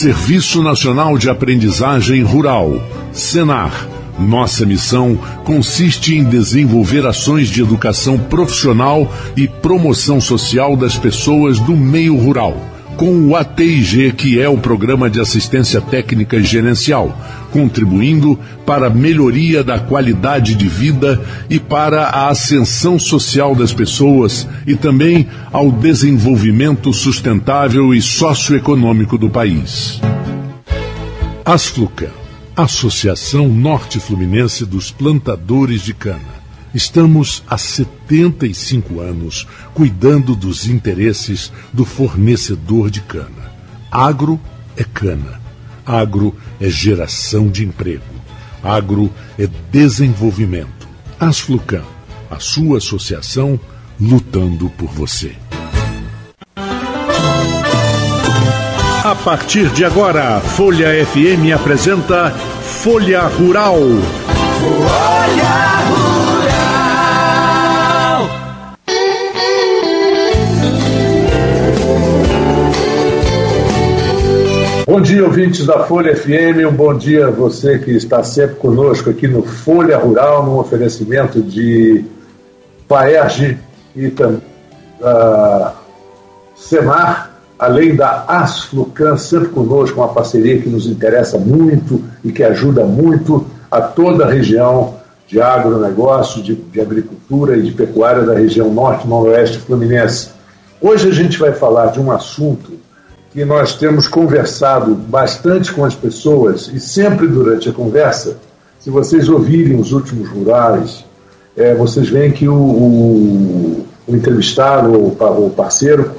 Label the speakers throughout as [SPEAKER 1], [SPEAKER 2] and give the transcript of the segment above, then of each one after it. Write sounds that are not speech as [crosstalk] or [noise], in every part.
[SPEAKER 1] Serviço Nacional de Aprendizagem Rural, Senar. Nossa missão consiste em desenvolver ações de educação profissional e promoção social das pessoas do meio rural com o ATIG, que é o Programa de Assistência Técnica e Gerencial, contribuindo para a melhoria da qualidade de vida e para a ascensão social das pessoas e também ao desenvolvimento sustentável e socioeconômico do país. Asflucan, Associação Norte Fluminense dos Plantadores de Cana Estamos há 75 anos cuidando dos interesses do fornecedor de cana. Agro é cana. Agro é geração de emprego. Agro é desenvolvimento. Asflucan, a sua associação lutando por você. A partir de agora, Folha FM apresenta Folha Rural. Folha Rural. Dia, ouvintes da Folha FM. Um bom dia a você que está sempre conosco aqui no Folha Rural, no oferecimento de Paerge e também da Semar, além da Asflucan, sempre conosco, uma parceria que nos interessa muito e que ajuda muito a toda a região de agronegócio, de, de agricultura e de pecuária da região norte e noroeste fluminense. Hoje a gente vai falar de um assunto que nós temos conversado bastante com as pessoas e sempre durante a conversa, se vocês ouvirem os últimos rurais, é, vocês veem que o, o, o entrevistado, o, o parceiro,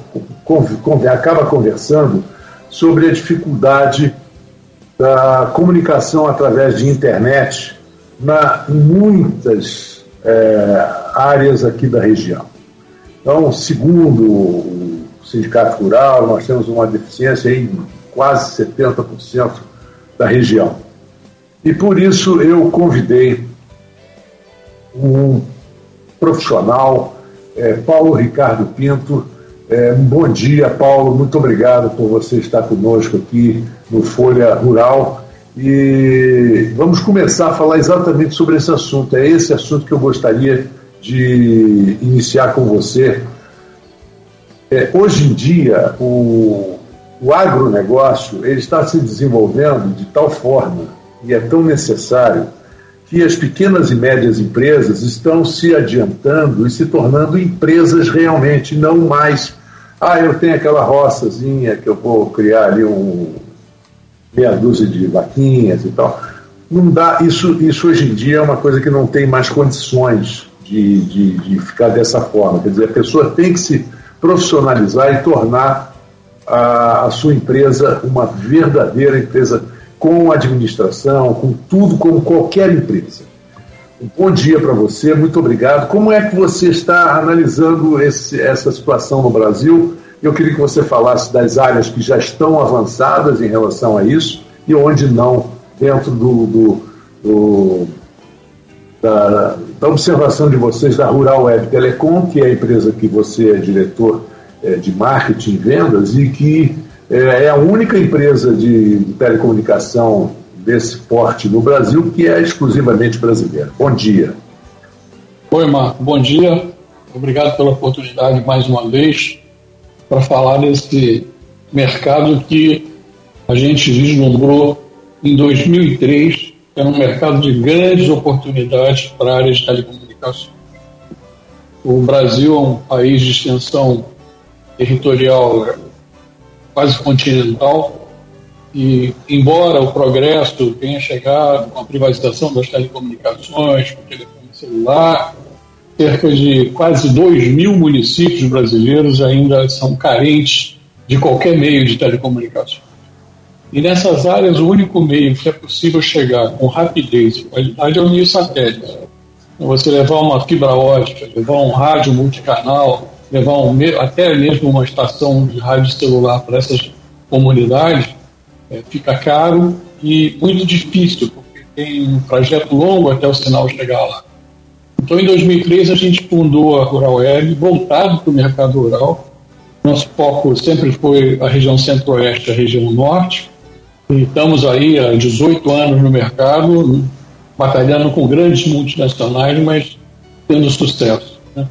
[SPEAKER 1] acaba conversando sobre a dificuldade da comunicação através de internet na, em muitas é, áreas aqui da região. Então, segundo Sindicato Rural, nós temos uma deficiência em quase 70% da região. E por isso eu convidei um profissional, é, Paulo Ricardo Pinto. É, bom dia, Paulo. Muito obrigado por você estar conosco aqui no Folha Rural. E vamos começar a falar exatamente sobre esse assunto. É esse assunto que eu gostaria de iniciar com você, é, hoje em dia, o, o agronegócio ele está se desenvolvendo de tal forma, e é tão necessário, que as pequenas e médias empresas estão se adiantando e se tornando empresas realmente, não mais. Ah, eu tenho aquela roçazinha que eu vou criar ali um meia dúzia de vaquinhas e tal. Não dá, isso, isso hoje em dia é uma coisa que não tem mais condições de, de, de ficar dessa forma. Quer dizer, a pessoa tem que se profissionalizar e tornar a, a sua empresa uma verdadeira empresa com administração, com tudo como qualquer empresa. Um bom dia para você, muito obrigado. Como é que você está analisando esse, essa situação no Brasil? Eu queria que você falasse das áreas que já estão avançadas em relação a isso e onde não, dentro do, do, do da, da, observação de vocês da Rural Web Telecom, que é a empresa que você é diretor é, de marketing e vendas e que é, é a única empresa de, de telecomunicação desse porte no Brasil que é exclusivamente brasileira. Bom dia.
[SPEAKER 2] Oi, Marco. Bom dia. Obrigado pela oportunidade mais uma vez para falar desse mercado que a gente vislumbrou em 2003 é um mercado de grandes oportunidades para a área de telecomunicação. O Brasil é um país de extensão territorial quase continental e, embora o progresso tenha chegado com a privatização das telecomunicações, com o telefone celular, cerca de quase 2 mil municípios brasileiros ainda são carentes de qualquer meio de telecomunicação. E nessas áreas, o único meio que é possível chegar com rapidez e qualidade é unir satélites. Então, você levar uma fibra ótica, levar um rádio multicanal, levar um, até mesmo uma estação de rádio celular para essas comunidades, é, fica caro e muito difícil, porque tem um trajeto longo até o sinal chegar lá. Então, em 2003, a gente fundou a Rural Web, voltado para o mercado rural. Nosso foco sempre foi a região centro-oeste, a região norte, Estamos aí há 18 anos no mercado, batalhando com grandes multinacionais, mas tendo sucesso. Né?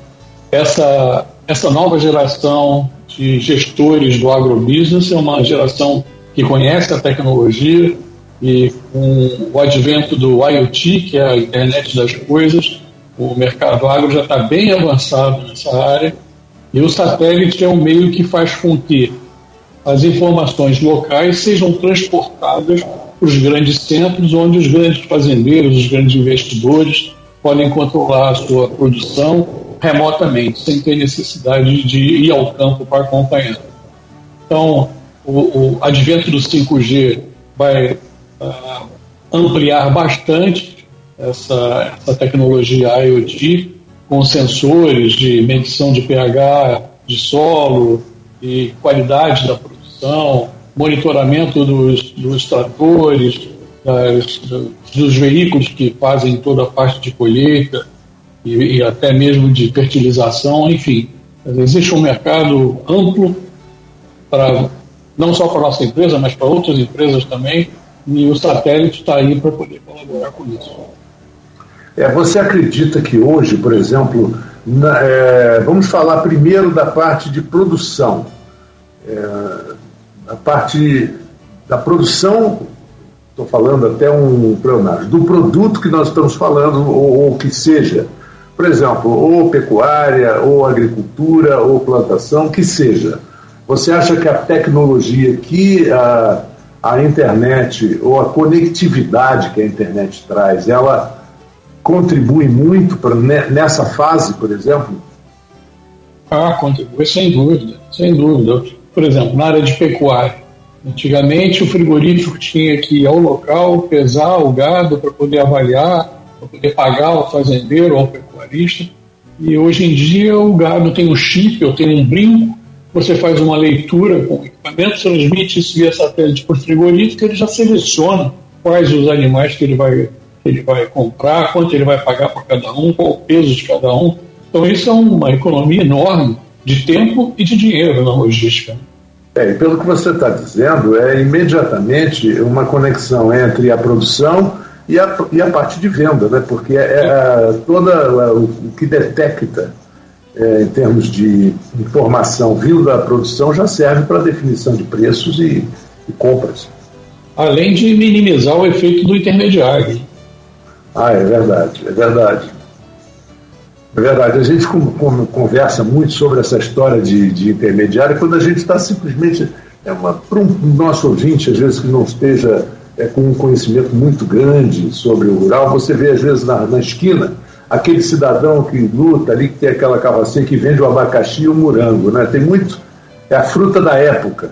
[SPEAKER 2] Essa, essa nova geração de gestores do agrobusiness é uma geração que conhece a tecnologia e com o advento do IoT, que é a internet das coisas, o mercado agro já está bem avançado nessa área e o satélite é um meio que faz com que as informações locais sejam transportadas para os grandes centros, onde os grandes fazendeiros, os grandes investidores podem controlar a sua produção remotamente, sem ter necessidade de ir ao campo para acompanhar. Então, o, o advento do 5G vai uh, ampliar bastante essa, essa tecnologia IoT, com sensores de medição de pH de solo e qualidade da produção, monitoramento dos, dos tratores, das, dos veículos que fazem toda a parte de colheita e, e até mesmo de fertilização, enfim. Existe um mercado amplo para não só para a nossa empresa, mas para outras empresas também, e o satélite está aí para poder colaborar com isso.
[SPEAKER 1] É, você acredita que hoje, por exemplo, na, é, vamos falar primeiro da parte de produção, é, a parte da produção, estou falando até um pleonasmo, do produto que nós estamos falando, ou, ou que seja, por exemplo, ou pecuária, ou agricultura, ou plantação, que seja. Você acha que a tecnologia que a, a internet, ou a conectividade que a internet traz, ela contribui muito pra, nessa fase, por exemplo?
[SPEAKER 2] Ah, contribui sem dúvida, sem dúvida. Por exemplo, na área de pecuária, antigamente o frigorífico tinha que ir ao local, pesar o gado para poder avaliar, para poder pagar o fazendeiro ou o pecuarista. E hoje em dia o gado tem um chip, ou tem um brinco, você faz uma leitura com o equipamento, transmite isso via satélite para o frigorífico, ele já seleciona quais os animais que ele vai ele vai comprar, quanto ele vai pagar por cada um, qual o peso de cada um. Então, isso é uma economia enorme de tempo e de dinheiro na logística.
[SPEAKER 1] É, e pelo que você está dizendo, é imediatamente uma conexão entre a produção e a, e a parte de venda, né? porque é, é toda é, o, o que detecta é, em termos de informação vindo da produção já serve para definição de preços e, e compras.
[SPEAKER 2] Além de minimizar o efeito do intermediário.
[SPEAKER 1] Ah, é verdade, é verdade. É verdade. A gente conversa muito sobre essa história de, de intermediário quando a gente está simplesmente. É uma, para um nosso ouvinte, às vezes, que não esteja é, com um conhecimento muito grande sobre o rural, você vê, às vezes, na, na esquina, aquele cidadão que luta ali, que tem aquela carrocinha que vende o abacaxi e o morango. Né? Tem muito. É a fruta da época.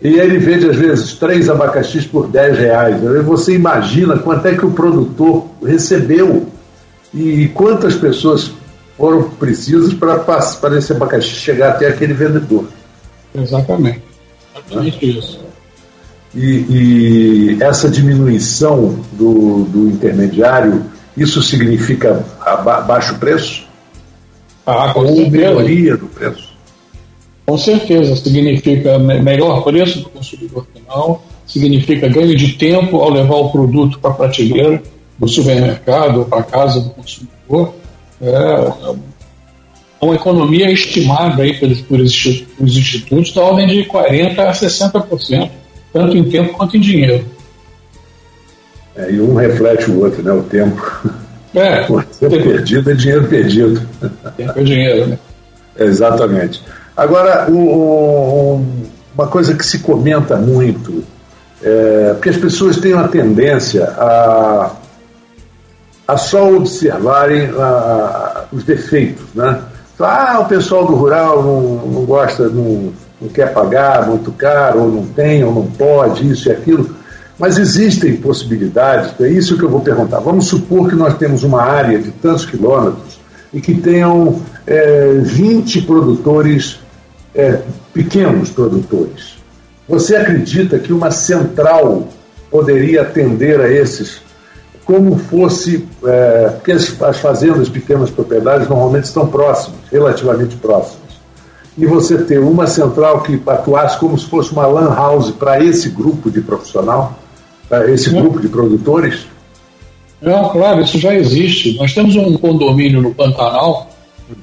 [SPEAKER 1] E ele vende, às vezes, três abacaxis por 10 reais. Você imagina quanto é que o produtor recebeu e quantas pessoas foram precisas para, para esse abacaxi chegar até aquele vendedor.
[SPEAKER 2] Exatamente. Exatamente isso.
[SPEAKER 1] E, e, essa diminuição do, do intermediário, isso significa baixo preço?
[SPEAKER 2] Ah, com Ou
[SPEAKER 1] melhoria do preço?
[SPEAKER 2] Com certeza, significa melhor preço do consumidor final, significa ganho de tempo ao levar o produto para a prateleira do supermercado ou para a casa do consumidor. É uma economia estimada aí pelos, pelos institutos da ordem de 40% a 60%, tanto em tempo quanto em dinheiro.
[SPEAKER 1] É, e um reflete o outro, né? O tempo.
[SPEAKER 2] É. [laughs]
[SPEAKER 1] O tempo perdido é dinheiro perdido.
[SPEAKER 2] Tempo é dinheiro, né?
[SPEAKER 1] Exatamente. Agora, uma coisa que se comenta muito, é, porque as pessoas têm uma tendência a, a só observarem a, a, os defeitos, né? Ah, o pessoal do rural não, não gosta, não, não quer pagar muito caro, ou não tem, ou não pode, isso e aquilo. Mas existem possibilidades, é isso que eu vou perguntar. Vamos supor que nós temos uma área de tantos quilômetros e que tenham é, 20 produtores é, pequenos produtores. Você acredita que uma central poderia atender a esses como fosse. É, porque as, as fazendas, pequenas propriedades, normalmente estão próximas, relativamente próximas. e você ter uma central que atuasse como se fosse uma lan house para esse grupo de profissional, para esse grupo de produtores?
[SPEAKER 2] Não, claro, isso já existe. Nós temos um condomínio no Pantanal,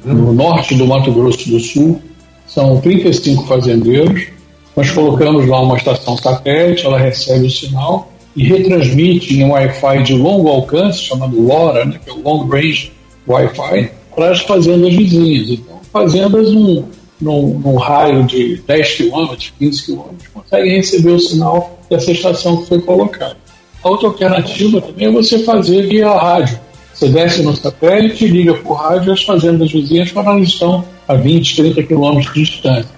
[SPEAKER 2] uhum. no norte do Mato Grosso do Sul, são 35 fazendeiros. Nós colocamos lá uma estação satélite, ela recebe o sinal e retransmite em Wi-Fi de longo alcance, chamado LoRa, né, que é o Long Range Wi-Fi, para as fazendas vizinhas. Então, fazendas num, num, num raio de 10 km, 15 km, conseguem receber o sinal dessa estação que foi colocada. A outra alternativa também é você fazer via rádio. Você desce no satélite, liga por rádio as fazendas vizinhas quando elas estão a 20, 30 quilômetros de distância.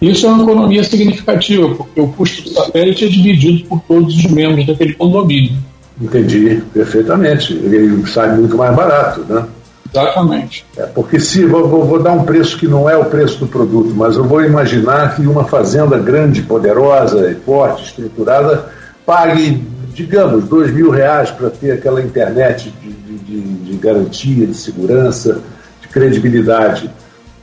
[SPEAKER 2] Isso é uma economia significativa, porque o custo do satélite é dividido por todos os membros daquele condomínio.
[SPEAKER 1] Entendi, perfeitamente. Ele sai muito mais barato, né?
[SPEAKER 2] Exatamente.
[SPEAKER 1] É, porque se vou, vou, dar um preço que não é o preço do produto, mas eu vou imaginar que uma fazenda grande, poderosa, forte, estruturada, pague, digamos, dois mil reais para ter aquela internet de, de, de, garantia, de segurança, de credibilidade.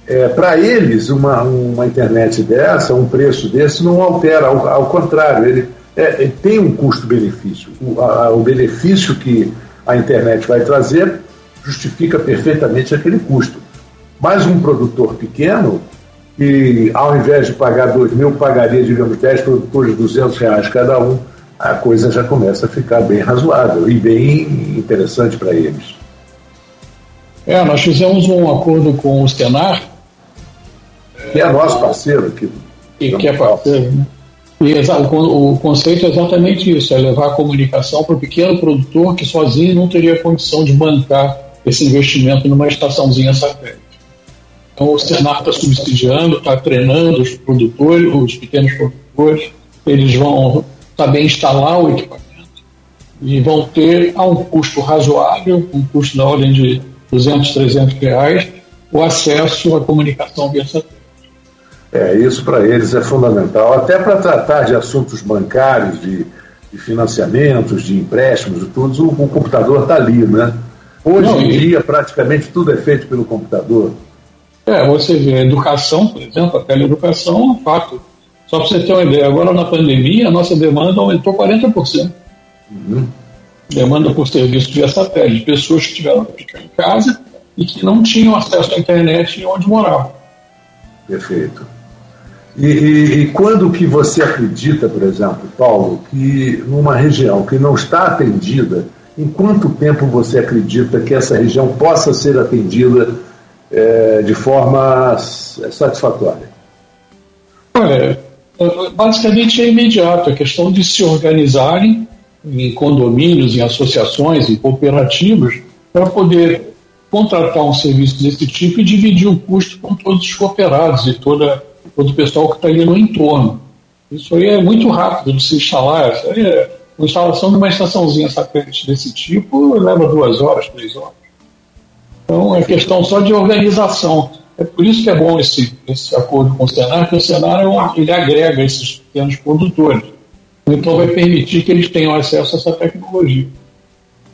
[SPEAKER 1] É, para eles, uma, uma internet dessa, um preço desse, não altera, ao, ao contrário, ele, é, ele tem um custo-benefício. O, o benefício que a internet vai trazer justifica perfeitamente aquele custo. Mas um produtor pequeno, que ao invés de pagar 2 mil, pagaria, digamos, 10 produtores 200 reais cada um, a coisa já começa a ficar bem razoável e bem interessante para eles.
[SPEAKER 2] É, nós fizemos um acordo com o Senar.
[SPEAKER 1] Que é nosso parceiro aqui.
[SPEAKER 2] E que é parceiro, né? E o, o conceito é exatamente isso: é levar a comunicação para o pequeno produtor que sozinho não teria condição de bancar esse investimento numa estaçãozinha satélite. Então o Senar está subsidiando, está treinando os produtores, os pequenos produtores, eles vão saber instalar o equipamento e vão ter a um custo razoável, um custo da ordem de 200, 300 reais, o acesso à comunicação via satélite.
[SPEAKER 1] É, isso para eles é fundamental, até para tratar de assuntos bancários, de, de financiamentos, de empréstimos, de tudo, o, o computador está ali, né? Hoje Não, em e... dia, praticamente tudo é feito pelo computador.
[SPEAKER 2] É, você vê, a educação, por exemplo, a teleeducação é um fato. Só para você ter uma ideia, agora na pandemia, a nossa demanda aumentou 40%. Uhum. Demanda por serviço via satélite. Pessoas que tiveram que ficar em casa e que não tinham acesso à internet onde moravam.
[SPEAKER 1] Perfeito. E, e, e, quando que você acredita, por exemplo, Paulo, que numa região que não está atendida em quanto tempo você acredita que essa região possa ser atendida é, de forma satisfatória?
[SPEAKER 2] Olha, basicamente é imediato. A questão de se organizarem em condomínios, em associações, em cooperativas, para poder contratar um serviço desse tipo e dividir o custo com todos os cooperados e toda, todo o pessoal que está ali no entorno. Isso aí é muito rápido de se instalar. É a instalação de uma estaçãozinha satélite desse tipo leva duas horas, três horas. Então é questão só de organização. É por isso que é bom esse, esse acordo com o Senar, porque o Senar é um, ele agrega esses pequenos produtores. Então vai permitir que eles tenham acesso a essa tecnologia.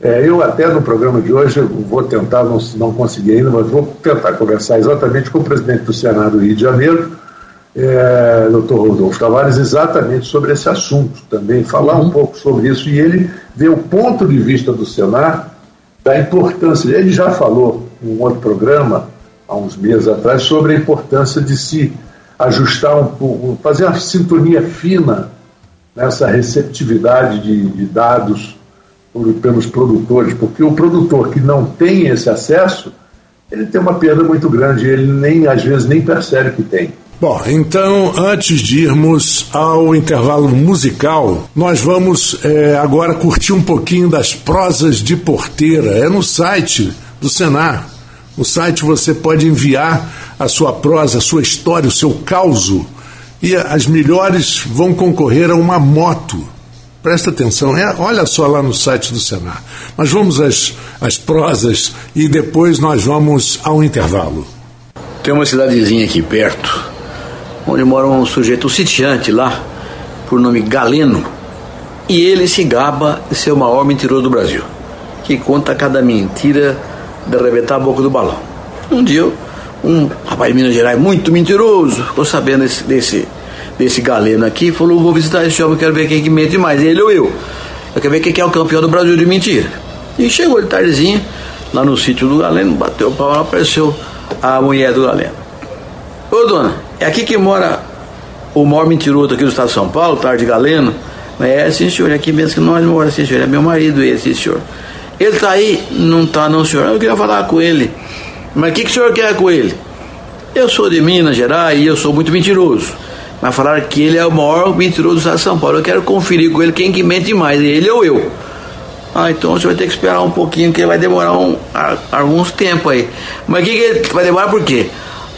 [SPEAKER 1] É, eu até no programa de hoje vou tentar, não, não consegui ainda, mas vou tentar conversar exatamente com o presidente do Senado do Rio de Janeiro, é, doutor Rodolfo Tavares, exatamente sobre esse assunto também, falar uhum. um pouco sobre isso e ele ver o ponto de vista do Senar da importância. Ele já falou em um outro programa, há uns meses atrás, sobre a importância de se ajustar um pouco, fazer uma sintonia fina nessa receptividade de, de dados por, pelos produtores, porque o produtor que não tem esse acesso, ele tem uma perda muito grande, ele nem às vezes nem percebe que tem.
[SPEAKER 3] Bom, então, antes de irmos ao intervalo musical, nós vamos é, agora curtir um pouquinho das prosas de porteira. É no site do Senar. No site você pode enviar a sua prosa, a sua história, o seu causo. E as melhores vão concorrer a uma moto. Presta atenção, é, olha só lá no site do Senar. Mas vamos às, às prosas e depois nós vamos ao intervalo.
[SPEAKER 4] Tem uma cidadezinha aqui perto onde mora um sujeito, um sitiante lá, por nome Galeno, e ele se gaba de ser o maior mentiroso do Brasil, que conta cada mentira de arrebentar a boca do balão. Um dia um rapaz de Minas Gerais muito mentiroso, ficou sabendo desse, desse, desse galeno aqui, falou, vou visitar esse homem, quero ver quem que mente mais, ele ou eu. Eu quero ver quem que é o campeão do Brasil de mentira. E chegou de tardezinha, lá no sítio do galeno, bateu o pau, apareceu a mulher do galeno. Ô dona, é aqui que mora o maior mentiroso aqui do estado de São Paulo, Tarde Galeno? É, sim senhor, é aqui mesmo que nós moramos, sim senhor, é meu marido esse, senhor. Ele tá aí? Não tá não, senhor. Eu queria falar com ele. Mas o que, que o senhor quer com ele? Eu sou de Minas Gerais e eu sou muito mentiroso. Mas falaram que ele é o maior mentiroso do estado de São Paulo. Eu quero conferir com ele quem que mente mais, ele ou eu. Ah, então você vai ter que esperar um pouquinho, que vai demorar um, alguns tempos aí. Mas o que, que vai demorar por quê?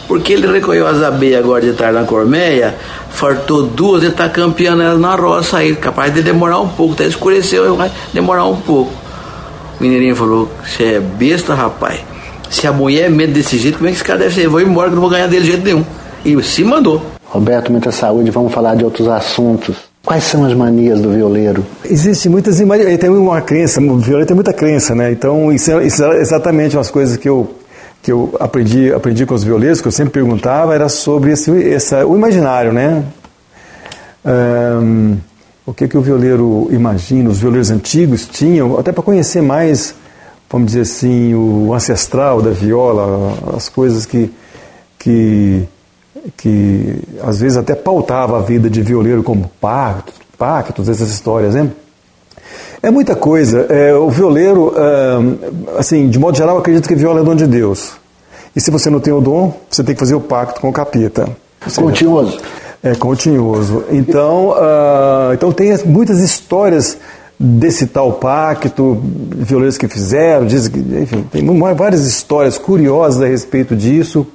[SPEAKER 4] Porque ele recolheu as abelhas agora de tarde na Cormeia, fartou duas e está campeando elas na roça aí, capaz de demorar um pouco, até escureceu, vai demorar um pouco. O mineirinho falou, você é besta, rapaz. Se a mulher é medo desse jeito, como é que esse cara deve ser? Eu vou embora que não vou ganhar dele de jeito nenhum. E se mandou.
[SPEAKER 5] Roberto, muita saúde, vamos falar de outros assuntos. Quais são as manias do violeiro?
[SPEAKER 6] Existe muitas manias, tem uma crença, o violeiro tem muita crença, né? Então, isso é, isso é exatamente umas coisas que eu que eu aprendi, aprendi com os violeiros, que eu sempre perguntava, era sobre esse, essa, o imaginário, né? Um, o que, que o violeiro imagina, os violeiros antigos tinham, até para conhecer mais, vamos dizer assim, o ancestral da viola, as coisas que, que, que às vezes até pautava a vida de violeiro como pactos, pactos essas histórias, né? É muita coisa. É, o violeiro, assim, de modo geral, acredita que viola é dom de Deus. E se você não tem o dom, você tem que fazer o pacto com o capeta.
[SPEAKER 5] Continuoso.
[SPEAKER 6] É continuoso. Então, uh, então tem muitas histórias desse tal pacto, violeiros que fizeram, diz, enfim, tem várias histórias curiosas a respeito disso.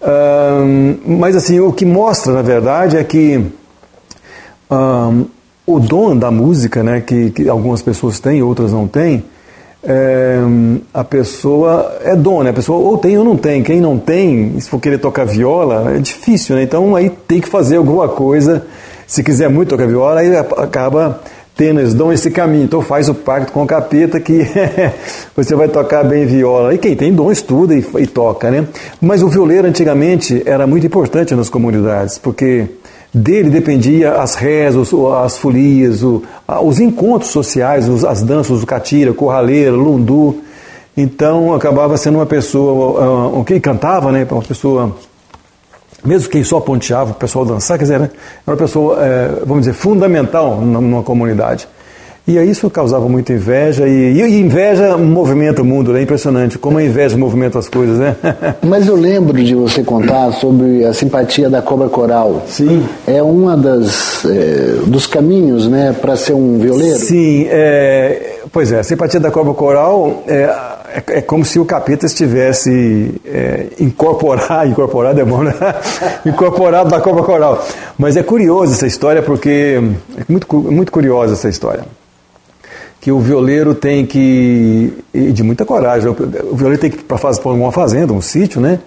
[SPEAKER 6] Uh, mas assim, o que mostra, na verdade, é que uh, o dom da música, né, que, que algumas pessoas têm, outras não têm, é, a pessoa é dom, né? A pessoa ou tem ou não tem. Quem não tem, se for querer tocar viola, é difícil, né? Então aí tem que fazer alguma coisa. Se quiser muito tocar viola, aí acaba tendo esse dom, esse caminho. Então faz o pacto com o capeta que [laughs] você vai tocar bem viola. E quem tem dom estuda e, e toca, né? Mas o violeiro antigamente era muito importante nas comunidades, porque dele dependia as rezas, as folias, os encontros sociais, as danças, o catira, corraleira, lundu. Então acabava sendo uma pessoa, uh, quem cantava, né, uma pessoa, mesmo quem só ponteava, o pessoal dançar, quer dizer, né, era uma pessoa, uh, vamos dizer, fundamental numa comunidade. E isso causava muita inveja, e, e inveja movimenta o mundo, é impressionante como a inveja movimenta as coisas, né? [laughs]
[SPEAKER 5] Mas eu lembro de você contar sobre a simpatia da cobra coral.
[SPEAKER 6] Sim.
[SPEAKER 5] É uma das é, dos caminhos, né, para ser um violeiro?
[SPEAKER 6] Sim, é, pois é, a simpatia da cobra coral é, é, é como se o capeta estivesse é, incorporado, [laughs] incorporado é bom, né? [laughs] incorporado da cobra coral. Mas é curioso essa história porque é muito, muito curiosa essa história que o violeiro tem que, de muita coragem, o violeiro tem que ir para uma fazenda, um sítio, né?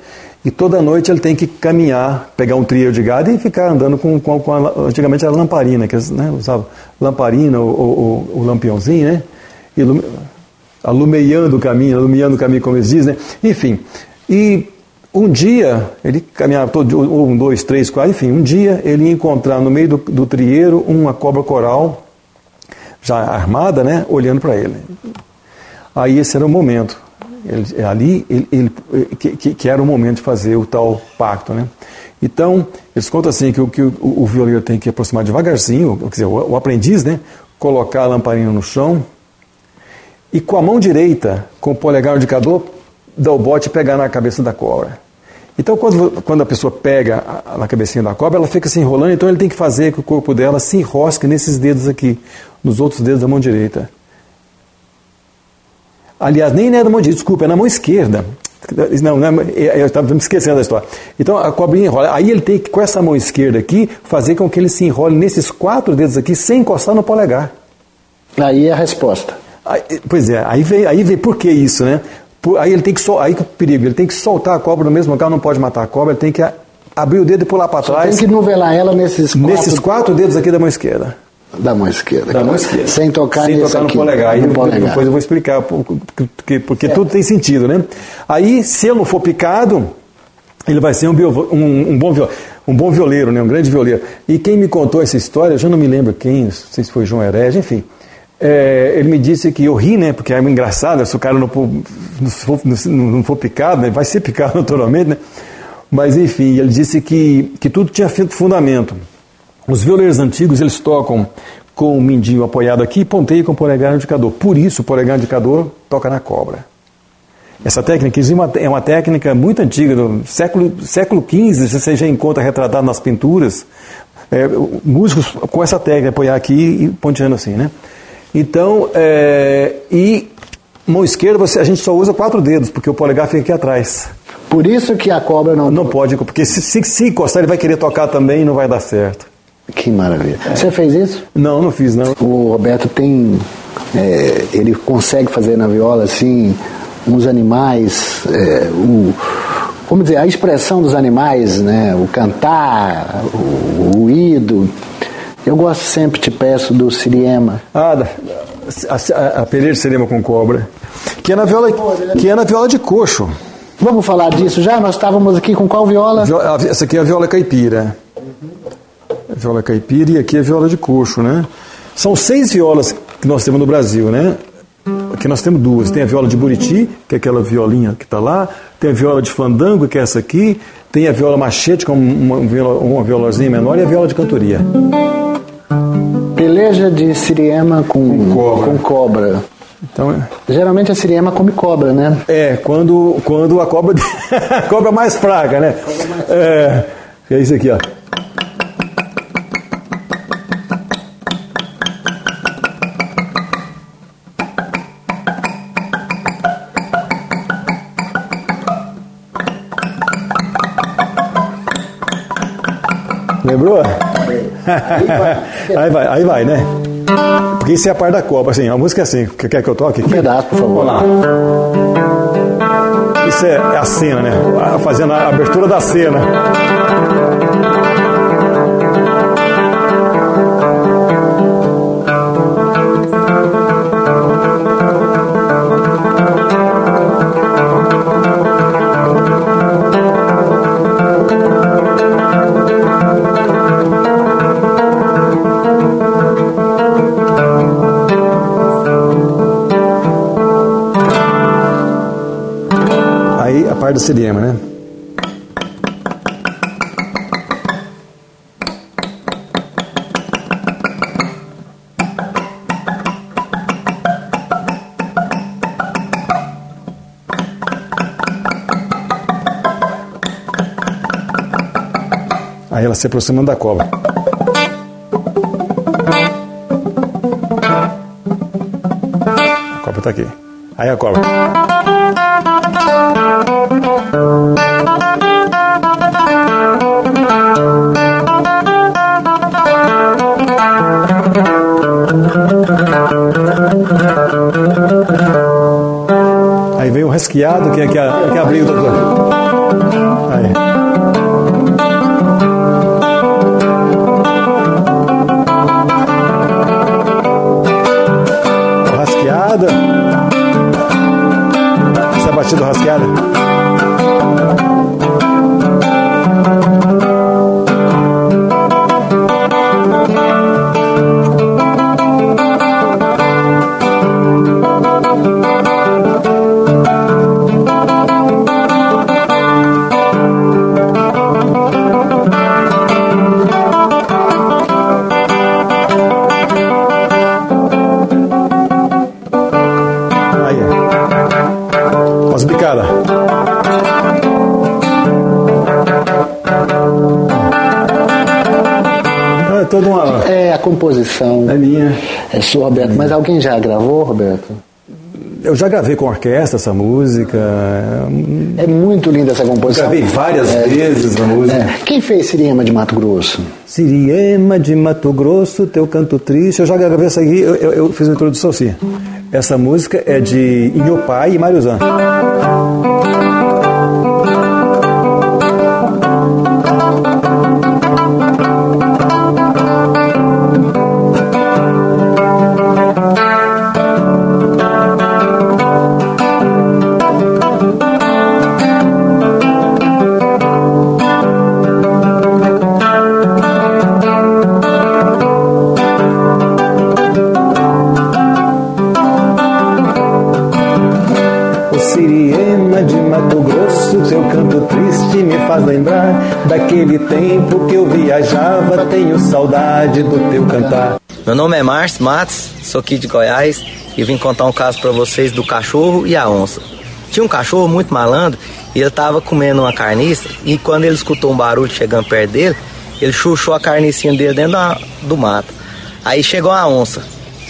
[SPEAKER 6] E toda noite ele tem que caminhar, pegar um trio de gado e ficar andando com, com, com a, antigamente era lamparina, que né, usava lamparina, o, o, lampiãozinho, né? E alumeando o caminho, alumiando o caminho, como eles dizem, né? Enfim, e um dia, ele caminhava todo um, dois, três, quatro, enfim, um dia ele ia encontrar no meio do, do trieiro uma cobra coral já armada, né, olhando para ele. Aí esse era o momento. Ele, ali, ele, ele que, que, era o momento de fazer o tal pacto, né? Então, eles contam assim que, que o, o violeiro tem que aproximar devagarzinho, quer dizer, o, o aprendiz, né, colocar a lamparina no chão e com a mão direita, com o polegar indicador, dar o bote e pegar na cabeça da cobra. Então, quando, quando a pessoa pega na cabecinha da cobra, ela fica se enrolando, então ele tem que fazer que o corpo dela se enrosque nesses dedos aqui, nos outros dedos da mão direita. Aliás, nem é da mão direita, desculpa, é na mão esquerda. Não, não é, é, eu estava me esquecendo da história. Então a cobrinha enrola. Aí ele tem que, com essa mão esquerda aqui, fazer com que ele se enrole nesses quatro dedos aqui, sem encostar no polegar.
[SPEAKER 5] Aí é a resposta.
[SPEAKER 6] Aí, pois é, aí vem, aí vem por que isso, né? Aí ele tem que sol, aí que o perigo, ele tem que soltar a cobra no mesmo local, não pode matar a cobra, ele tem que abrir o dedo e pular para trás.
[SPEAKER 5] Tem que novelar ela nesses
[SPEAKER 6] quatro... Nesses quatro dedos aqui da mão esquerda.
[SPEAKER 5] Da mão esquerda.
[SPEAKER 6] Da mão esquerda.
[SPEAKER 5] Sem tocar,
[SPEAKER 6] Sem tocar no
[SPEAKER 5] aqui,
[SPEAKER 6] polegar. No polegar. Depois eu vou explicar, porque, porque é. tudo tem sentido, né? Aí, se ele não for picado, ele vai ser um, bio, um, um, bom, um bom violeiro, né? um grande violeiro. E quem me contou essa história, eu já não me lembro quem, não sei se foi João Herege, enfim. É, ele me disse que eu ri, né? Porque é engraçado, se o cara não for, não for, não for picado, né? vai ser picado [laughs] naturalmente, né? Mas enfim, ele disse que, que tudo tinha fundamento. Os violeiros antigos, eles tocam com o mindinho apoiado aqui e ponteio com o polegar indicador. Por isso, o polegar indicador toca na cobra. Essa técnica é uma técnica muito antiga, do século, século XV, você já encontra retratado nas pinturas, é, músicos com essa técnica, apoiar aqui e ponteando assim, né? Então, é, e mão esquerda você, a gente só usa quatro dedos, porque o polegar fica aqui atrás.
[SPEAKER 5] Por isso que a cobra não...
[SPEAKER 6] Não pode, porque se, se, se encostar ele vai querer tocar também e não vai dar certo.
[SPEAKER 5] Que maravilha. É. Você fez isso?
[SPEAKER 6] Não, não fiz não.
[SPEAKER 5] O Roberto tem... É, ele consegue fazer na viola, assim, uns animais, é, o, vamos dizer, a expressão dos animais, né? O cantar, o, o ruído... Eu gosto sempre, te peço, do Siriema.
[SPEAKER 6] Ah, a, a, a peleira de Siriema com cobra. Que é, na viola, que é na viola de coxo.
[SPEAKER 5] Vamos falar disso já? Nós estávamos aqui com qual viola?
[SPEAKER 6] Essa aqui é a viola caipira. A viola caipira e aqui é a viola de coxo, né? São seis violas que nós temos no Brasil, né? Aqui nós temos duas. Tem a viola de buriti, que é aquela violinha que está lá. Tem a viola de fandango, que é essa aqui. Tem a viola machete, com uma, viola, uma violazinha menor. E a viola de cantoria.
[SPEAKER 5] Peleja de siriema com, com cobra. Com cobra. Então, é. Geralmente a siriema come cobra, né?
[SPEAKER 6] É, quando, quando a cobra. [laughs] a cobra mais fraca, né? Mais... É, é isso aqui, ó. Lembrou? Aí vai. aí vai, aí vai, né? Porque isso é a parte da Copa, assim, a música é assim. Quer que eu toque aqui?
[SPEAKER 5] Um pedaço, por favor.
[SPEAKER 6] Vamos lá. Isso é a cena, né? Fazendo a abertura da cena. Do cinema, né? Aí ela se aproximando da cobra. A cobra está aqui. Aí a cobra. Aí vem o resquiado, que é que, é, que abriu o doutor. Toda uma.
[SPEAKER 5] É, a composição.
[SPEAKER 6] É minha.
[SPEAKER 5] É sua, Roberto. Mas alguém já gravou, Roberto?
[SPEAKER 6] Eu já gravei com orquestra essa música.
[SPEAKER 5] É muito linda essa composição.
[SPEAKER 6] Eu gravei várias é, vezes a música. É.
[SPEAKER 5] Quem fez Siriema de Mato Grosso?
[SPEAKER 6] Siriema de Mato Grosso, teu canto triste. Eu já gravei essa aqui, eu, eu, eu fiz a introdução assim. Essa música é de Inhopai e Mariozan. Daquele tempo que eu viajava, tenho saudade do teu cantar.
[SPEAKER 7] Meu nome é Márcio Matos, sou aqui de Goiás e vim contar um caso para vocês do cachorro e a onça. Tinha um cachorro muito malandro e ele estava comendo uma carniça e quando ele escutou um barulho chegando perto dele, ele chuchou a carnicinha dele dentro da, do mato. Aí chegou a onça.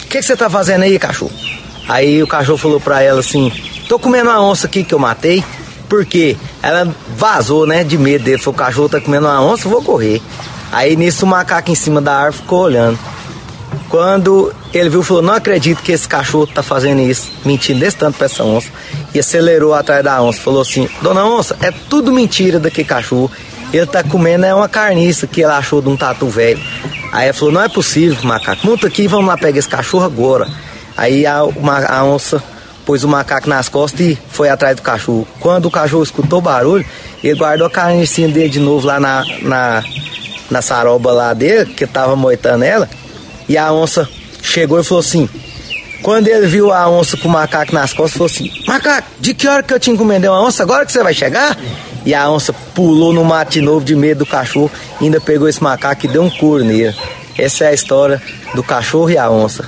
[SPEAKER 7] O que, você tá fazendo aí, cachorro? Aí o cachorro falou pra ela assim: Tô comendo uma onça aqui que eu matei. Porque ela vazou, né? De medo dele. Falou: o cachorro tá comendo uma onça, vou correr. Aí nisso o macaco em cima da árvore ficou olhando. Quando ele viu, falou: Não acredito que esse cachorro tá fazendo isso, mentindo desse tanto pra essa onça. E acelerou atrás da onça. Falou assim: Dona onça, é tudo mentira daquele cachorro. Ele tá comendo é uma carniça que ele achou de um tatu velho. Aí ele falou: Não é possível, macaco. Monta aqui, vamos lá pegar esse cachorro agora. Aí a, a onça pôs o macaco nas costas e foi atrás do cachorro. Quando o cachorro escutou o barulho, ele guardou a carnicinha dele de novo lá na, na, na saroba lá dele, que tava moitando ela. E a onça chegou e falou assim: quando ele viu a onça com o macaco nas costas, falou assim: Macaco, de que hora que eu te encomendei uma onça? Agora que você vai chegar? E a onça pulou no mato de novo de medo do cachorro, ainda pegou esse macaco e deu um couro nele. Essa é a história do cachorro e a onça.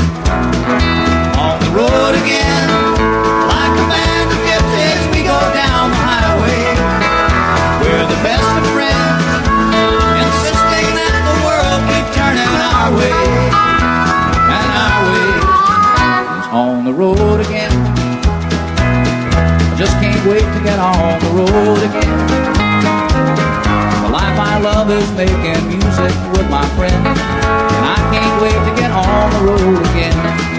[SPEAKER 8] Road again. Like a band of gypsies, we go down the highway. We're the best of friends. Insisting that the world keep turning our way. And our way is on the road again. I just can't wait to get on the road again. The life I love is making music with my friends. And I can't wait to get on the road again.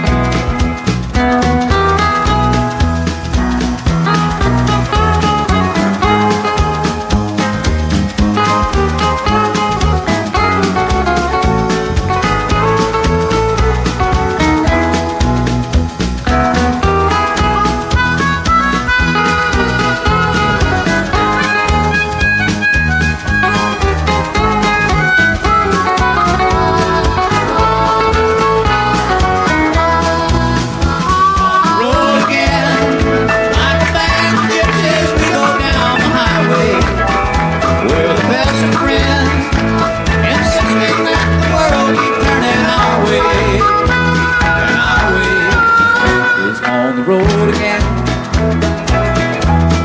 [SPEAKER 8] On the road again.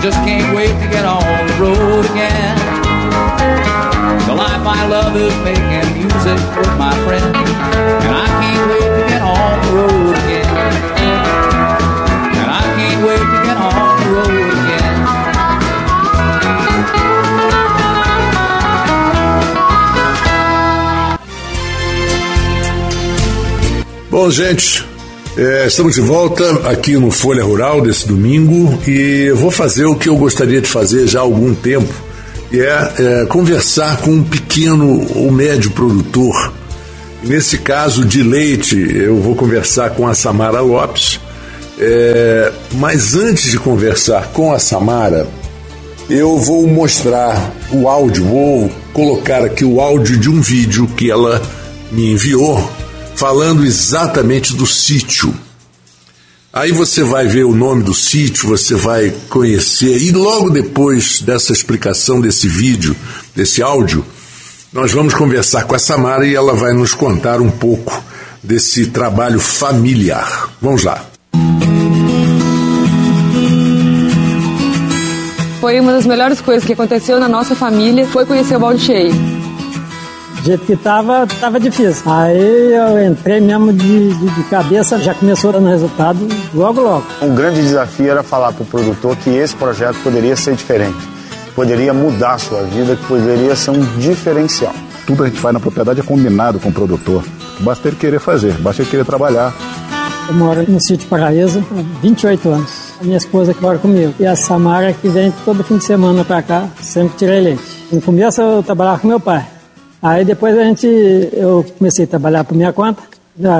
[SPEAKER 8] Just can't wait to get on the road again. The life I love is making music with my friends, and I can't wait to get on the road again. And I can't wait to get on the road again.
[SPEAKER 3] Bom, gente, é, estamos de volta aqui no Folha Rural desse domingo e vou fazer o que eu gostaria de fazer já há algum tempo, que é, é conversar com um pequeno ou médio produtor. Nesse caso de leite, eu vou conversar com a Samara Lopes. É, mas antes de conversar com a Samara, eu vou mostrar o áudio, vou colocar aqui o áudio de um vídeo que ela me enviou, falando exatamente do sítio. Aí você vai ver o nome do sítio, você vai conhecer, e logo depois dessa explicação desse vídeo, desse áudio, nós vamos conversar com a Samara e ela vai nos contar um pouco desse trabalho familiar. Vamos lá.
[SPEAKER 9] Foi uma das melhores coisas que aconteceu na nossa família, foi conhecer o balde cheio.
[SPEAKER 10] Do jeito que tava, tava difícil. Aí eu entrei mesmo de, de, de cabeça, já começou dando resultado logo, logo.
[SPEAKER 11] Um grande desafio era falar para o produtor que esse projeto poderia ser diferente, poderia mudar a sua vida, que poderia ser um diferencial.
[SPEAKER 12] Tudo a gente faz na propriedade é combinado com o produtor. Basta ele querer fazer, basta ele querer trabalhar.
[SPEAKER 10] Eu moro no sítio Paraíso há 28 anos. A minha esposa que mora comigo. E a Samara que vem todo fim de semana para cá, sempre tirei leite. No começo eu trabalhava com meu pai. Aí depois a gente, eu comecei a trabalhar por minha conta.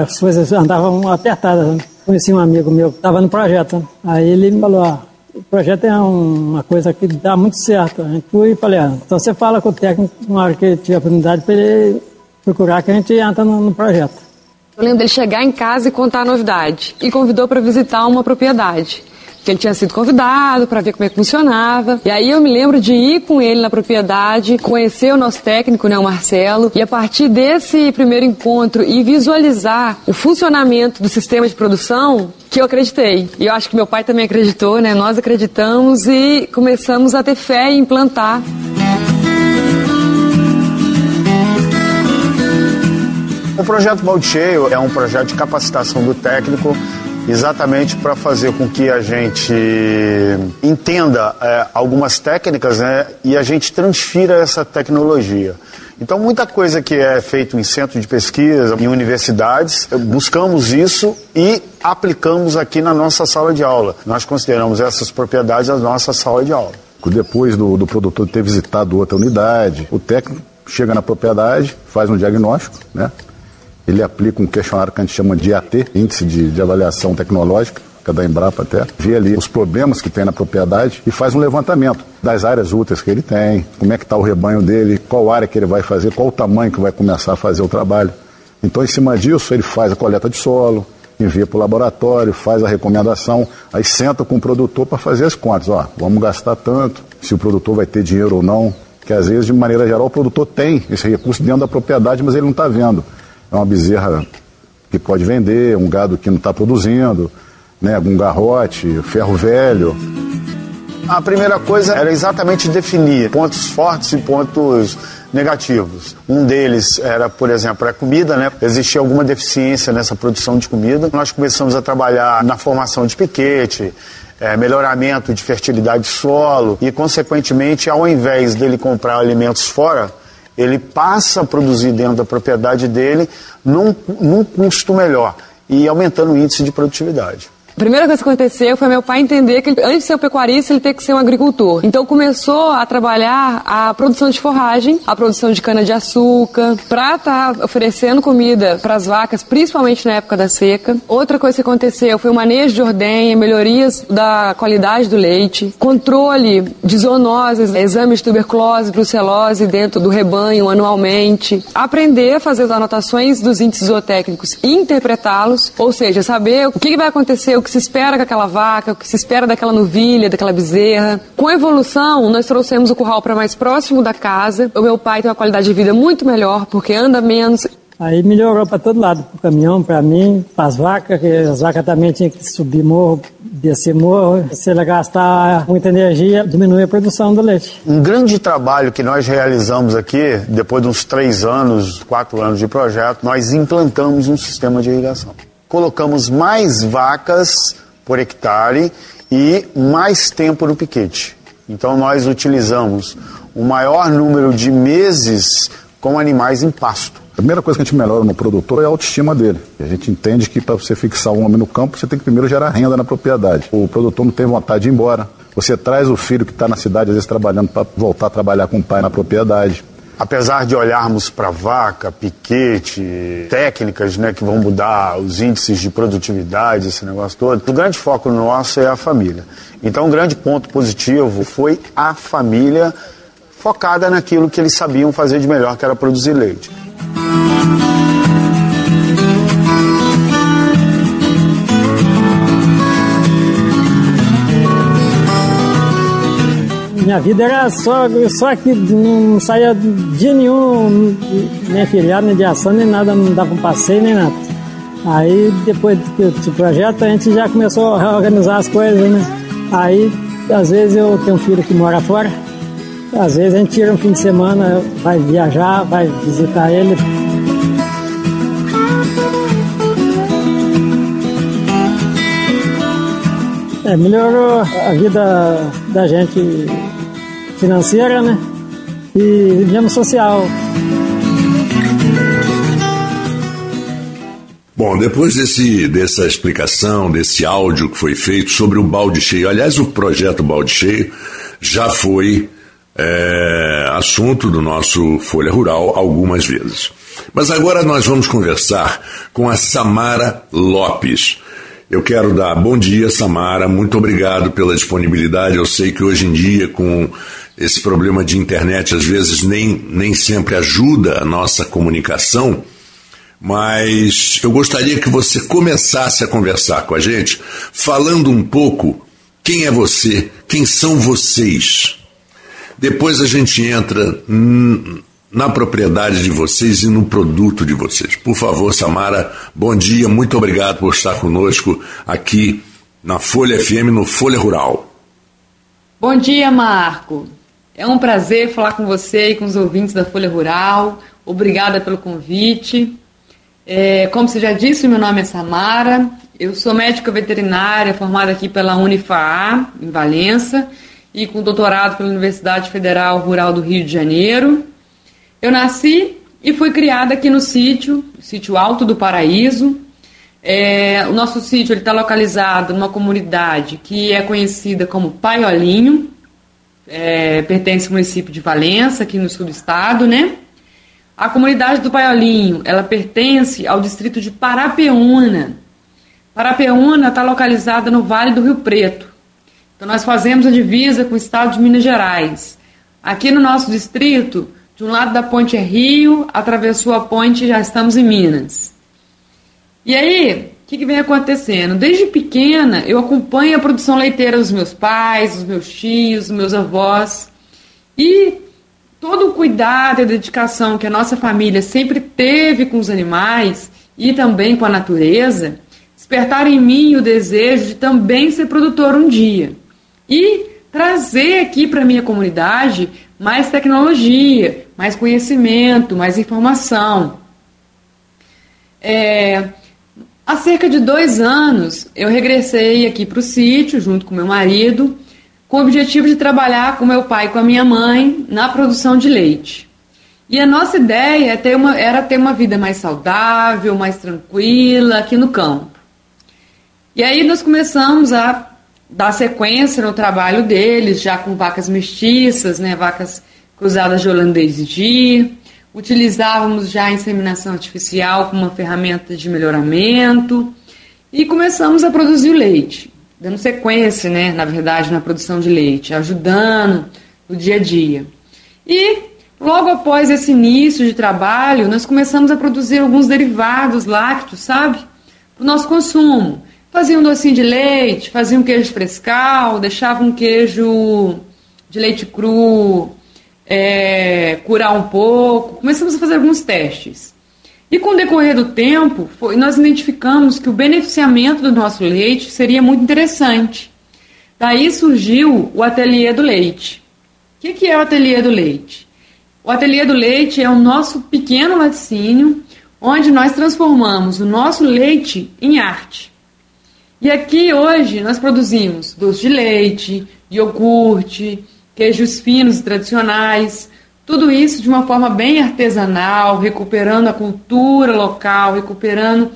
[SPEAKER 10] As coisas andavam apertadas. Né? Conheci um amigo meu que estava no projeto. Né? Aí ele me falou, o projeto é uma coisa que dá muito certo. A gente fui e falei, ah, então você fala com o técnico na hora que tiver oportunidade para ele procurar que a gente entra no, no projeto.
[SPEAKER 9] Eu lembro dele chegar em casa e contar a novidade. E convidou para visitar uma propriedade. Que ele tinha sido convidado para ver como é que funcionava. E aí eu me lembro de ir com ele na propriedade, conhecer o nosso técnico, né, o Marcelo, e a partir desse primeiro encontro e visualizar o funcionamento do sistema de produção, que eu acreditei. E eu acho que meu pai também acreditou, né? Nós acreditamos e começamos a ter fé em implantar.
[SPEAKER 11] O projeto Balde Cheio é um projeto de capacitação do técnico exatamente para fazer com que a gente entenda é, algumas técnicas né, e a gente transfira essa tecnologia. Então, muita coisa que é feito em centro de pesquisa, em universidades, buscamos isso e aplicamos aqui na nossa sala de aula. Nós consideramos essas propriedades a nossa sala de aula.
[SPEAKER 12] Depois do, do produtor ter visitado outra unidade, o técnico chega na propriedade, faz um diagnóstico, né? Ele aplica um questionário que a gente chama de AT, Índice de, de Avaliação Tecnológica, que é da Embrapa até, vê ali os problemas que tem na propriedade e faz um levantamento das áreas úteis que ele tem, como é que está o rebanho dele, qual área que ele vai fazer, qual o tamanho que vai começar a fazer o trabalho. Então, em cima disso, ele faz a coleta de solo, envia para o laboratório, faz a recomendação, aí senta com o produtor para fazer as contas. Ó, vamos gastar tanto, se o produtor vai ter dinheiro ou não, que às vezes, de maneira geral, o produtor tem esse recurso dentro da propriedade, mas ele não está vendo é uma bezerra que pode vender, um gado que não está produzindo, né, algum garrote, ferro velho.
[SPEAKER 11] A primeira coisa era exatamente definir pontos fortes e pontos negativos. Um deles era, por exemplo, a comida, né? Existia alguma deficiência nessa produção de comida. Nós começamos a trabalhar na formação de piquete, é, melhoramento de fertilidade de solo e, consequentemente, ao invés dele comprar alimentos fora, ele passa a produzir dentro da propriedade dele num, num custo melhor e aumentando o índice de produtividade.
[SPEAKER 9] A primeira coisa que aconteceu foi meu pai entender que antes de ser um pecuarista, ele tem que ser um agricultor. Então começou a trabalhar a produção de forragem, a produção de cana-de-açúcar, para estar tá oferecendo comida para as vacas, principalmente na época da seca. Outra coisa que aconteceu foi o manejo de ordenha, melhorias da qualidade do leite, controle de zoonoses, exames de tuberculose, brucelose dentro do rebanho anualmente, aprender a fazer as anotações dos índices zootécnicos e interpretá-los, ou seja, saber o que vai acontecer, o que se espera com aquela vaca, o que se espera daquela novilha, daquela bezerra. Com a evolução, nós trouxemos o curral para mais próximo da casa. O meu pai tem uma qualidade de vida muito melhor, porque anda menos.
[SPEAKER 10] Aí melhorou para todo lado, para o caminhão, para mim, para as vacas, que as vacas também tinham que subir morro, descer morro. Se ela gastar muita energia, diminui a produção do leite.
[SPEAKER 11] Um grande trabalho que nós realizamos aqui, depois de uns três anos, quatro anos de projeto, nós implantamos um sistema de irrigação colocamos mais vacas por hectare e mais tempo no piquete. Então nós utilizamos o maior número de meses com animais em pasto.
[SPEAKER 12] A primeira coisa que a gente melhora no produtor é a autoestima dele. A gente entende que para você fixar um homem no campo, você tem que primeiro gerar renda na propriedade. O produtor não tem vontade de ir embora. Você traz o filho que está na cidade, às vezes trabalhando, para voltar a trabalhar com o pai na propriedade.
[SPEAKER 11] Apesar de olharmos para vaca, piquete, técnicas né, que vão mudar os índices de produtividade, esse negócio todo, o grande foco nosso é a família. Então, um grande ponto positivo foi a família focada naquilo que eles sabiam fazer de melhor, que era produzir leite.
[SPEAKER 10] Minha vida era só, só que não saía dia nenhum, nem feriado, nem de ação, nem nada, não dava um passeio, nem nada. Aí, depois do projeto, a gente já começou a reorganizar as coisas, né? Aí, às vezes eu tenho um filho que mora fora, às vezes a gente tira um fim de semana, vai viajar, vai visitar ele. É, melhorou a vida da gente financeira, né? E mesmo social.
[SPEAKER 3] Bom, depois desse, dessa explicação, desse áudio que foi feito sobre o balde cheio, aliás, o projeto Balde Cheio já foi é, assunto do nosso Folha Rural algumas vezes. Mas agora nós vamos conversar com a Samara Lopes. Eu quero dar bom dia, Samara. Muito obrigado pela disponibilidade. Eu sei que hoje em dia, com esse problema de internet, às vezes nem, nem sempre ajuda a nossa comunicação mas eu gostaria que você começasse a conversar com a gente, falando um pouco quem é você, quem são vocês. Depois a gente entra na propriedade de vocês e no produto de vocês. Por favor, Samara, bom dia, muito obrigado por estar conosco aqui na Folha FM, no Folha Rural.
[SPEAKER 9] Bom dia, Marco. É um prazer falar com você e com os ouvintes da Folha Rural. Obrigada pelo convite. É, como você já disse, meu nome é Samara, eu sou médica veterinária formada aqui pela Unifaa, em Valença, e com doutorado pela Universidade Federal Rural do Rio de Janeiro. Eu nasci e fui criada aqui no sítio, sítio Alto do Paraíso. É, o nosso sítio está localizado numa comunidade que é conhecida como Paiolinho, é, pertence ao município de Valença, aqui no sul do estado, né? A comunidade do Paiolinho, ela pertence ao distrito de Parapeúna. Parapeúna está localizada no Vale do Rio Preto. Então nós fazemos a divisa com o estado de Minas Gerais. Aqui no nosso distrito, de um lado da ponte é Rio, atravessou a ponte e já estamos em Minas. E aí, que, que, vem acontecendo? Desde pequena, eu acompanho a produção leiteira dos meus pais, dos meus tios, dos meus avós. E todo o cuidado e dedicação que a nossa família sempre teve com os animais e também com a natureza, despertaram em mim o desejo de também ser produtor um dia e trazer aqui para a minha comunidade mais tecnologia, mais conhecimento, mais informação. É, há cerca de dois anos eu regressei aqui para o sítio junto com meu marido com o objetivo de trabalhar com meu pai e com a minha mãe na produção de leite. E a nossa ideia é era ter uma vida mais saudável, mais tranquila aqui no campo. E aí nós começamos a dar sequência no trabalho deles, já com vacas mestiças, né, vacas cruzadas de holandês e de utilizávamos já a inseminação artificial como uma ferramenta de melhoramento e começamos a produzir o leite dando sequência, né, na verdade, na produção de leite, ajudando no dia a dia. E logo após esse início de trabalho, nós começamos a produzir alguns derivados lácteos, sabe? Para o nosso consumo. Fazia um docinho de leite, fazia um queijo frescal, deixava um queijo de leite cru é, curar um pouco. Começamos a fazer alguns testes. E com o decorrer do tempo, foi, nós identificamos que o beneficiamento do nosso leite seria muito interessante. Daí surgiu o Ateliê do Leite. O que, que é o Ateliê do Leite? O Ateliê do Leite é o nosso pequeno laticínio, onde nós transformamos o nosso leite em arte. E aqui hoje nós produzimos doce de leite, iogurte, queijos finos tradicionais, tudo isso de uma forma bem artesanal, recuperando a cultura local, recuperando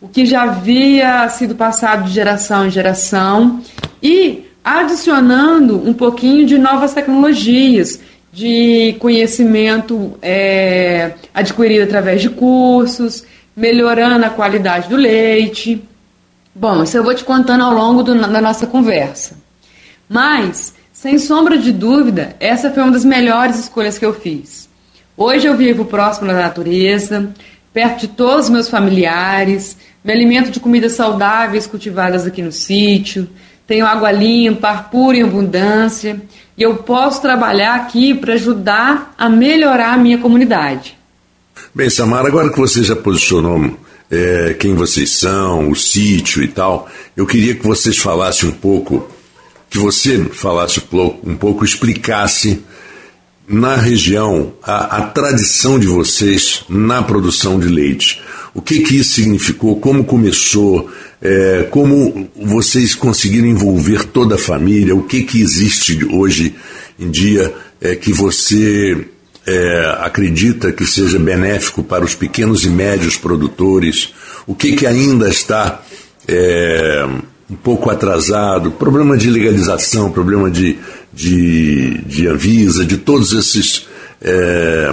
[SPEAKER 9] o que já havia sido passado de geração em geração e adicionando um pouquinho de novas tecnologias, de conhecimento é, adquirido através de cursos, melhorando a qualidade do leite. Bom, isso eu vou te contando ao longo do, da nossa conversa. Mas sem sombra de dúvida, essa foi uma das melhores escolhas que eu fiz. Hoje eu vivo próximo da natureza, perto de todos os meus familiares, me alimento de comidas saudáveis cultivadas aqui no sítio, tenho água limpa, ar puro em abundância, e eu posso trabalhar aqui para ajudar a melhorar a minha comunidade.
[SPEAKER 3] Bem, Samara, agora que você já posicionou é, quem vocês são, o sítio e tal, eu queria que vocês falassem um pouco que você falasse um pouco, explicasse na região a, a, tradição de vocês na produção de leite. O que, que isso significou? Como começou? É, como vocês conseguiram envolver toda a família? O que, que existe hoje em dia é, que você é, acredita que seja benéfico para os pequenos e médios produtores? o que, que ainda está é, um pouco atrasado, problema de legalização, problema de, de, de avisa, de todos esses é,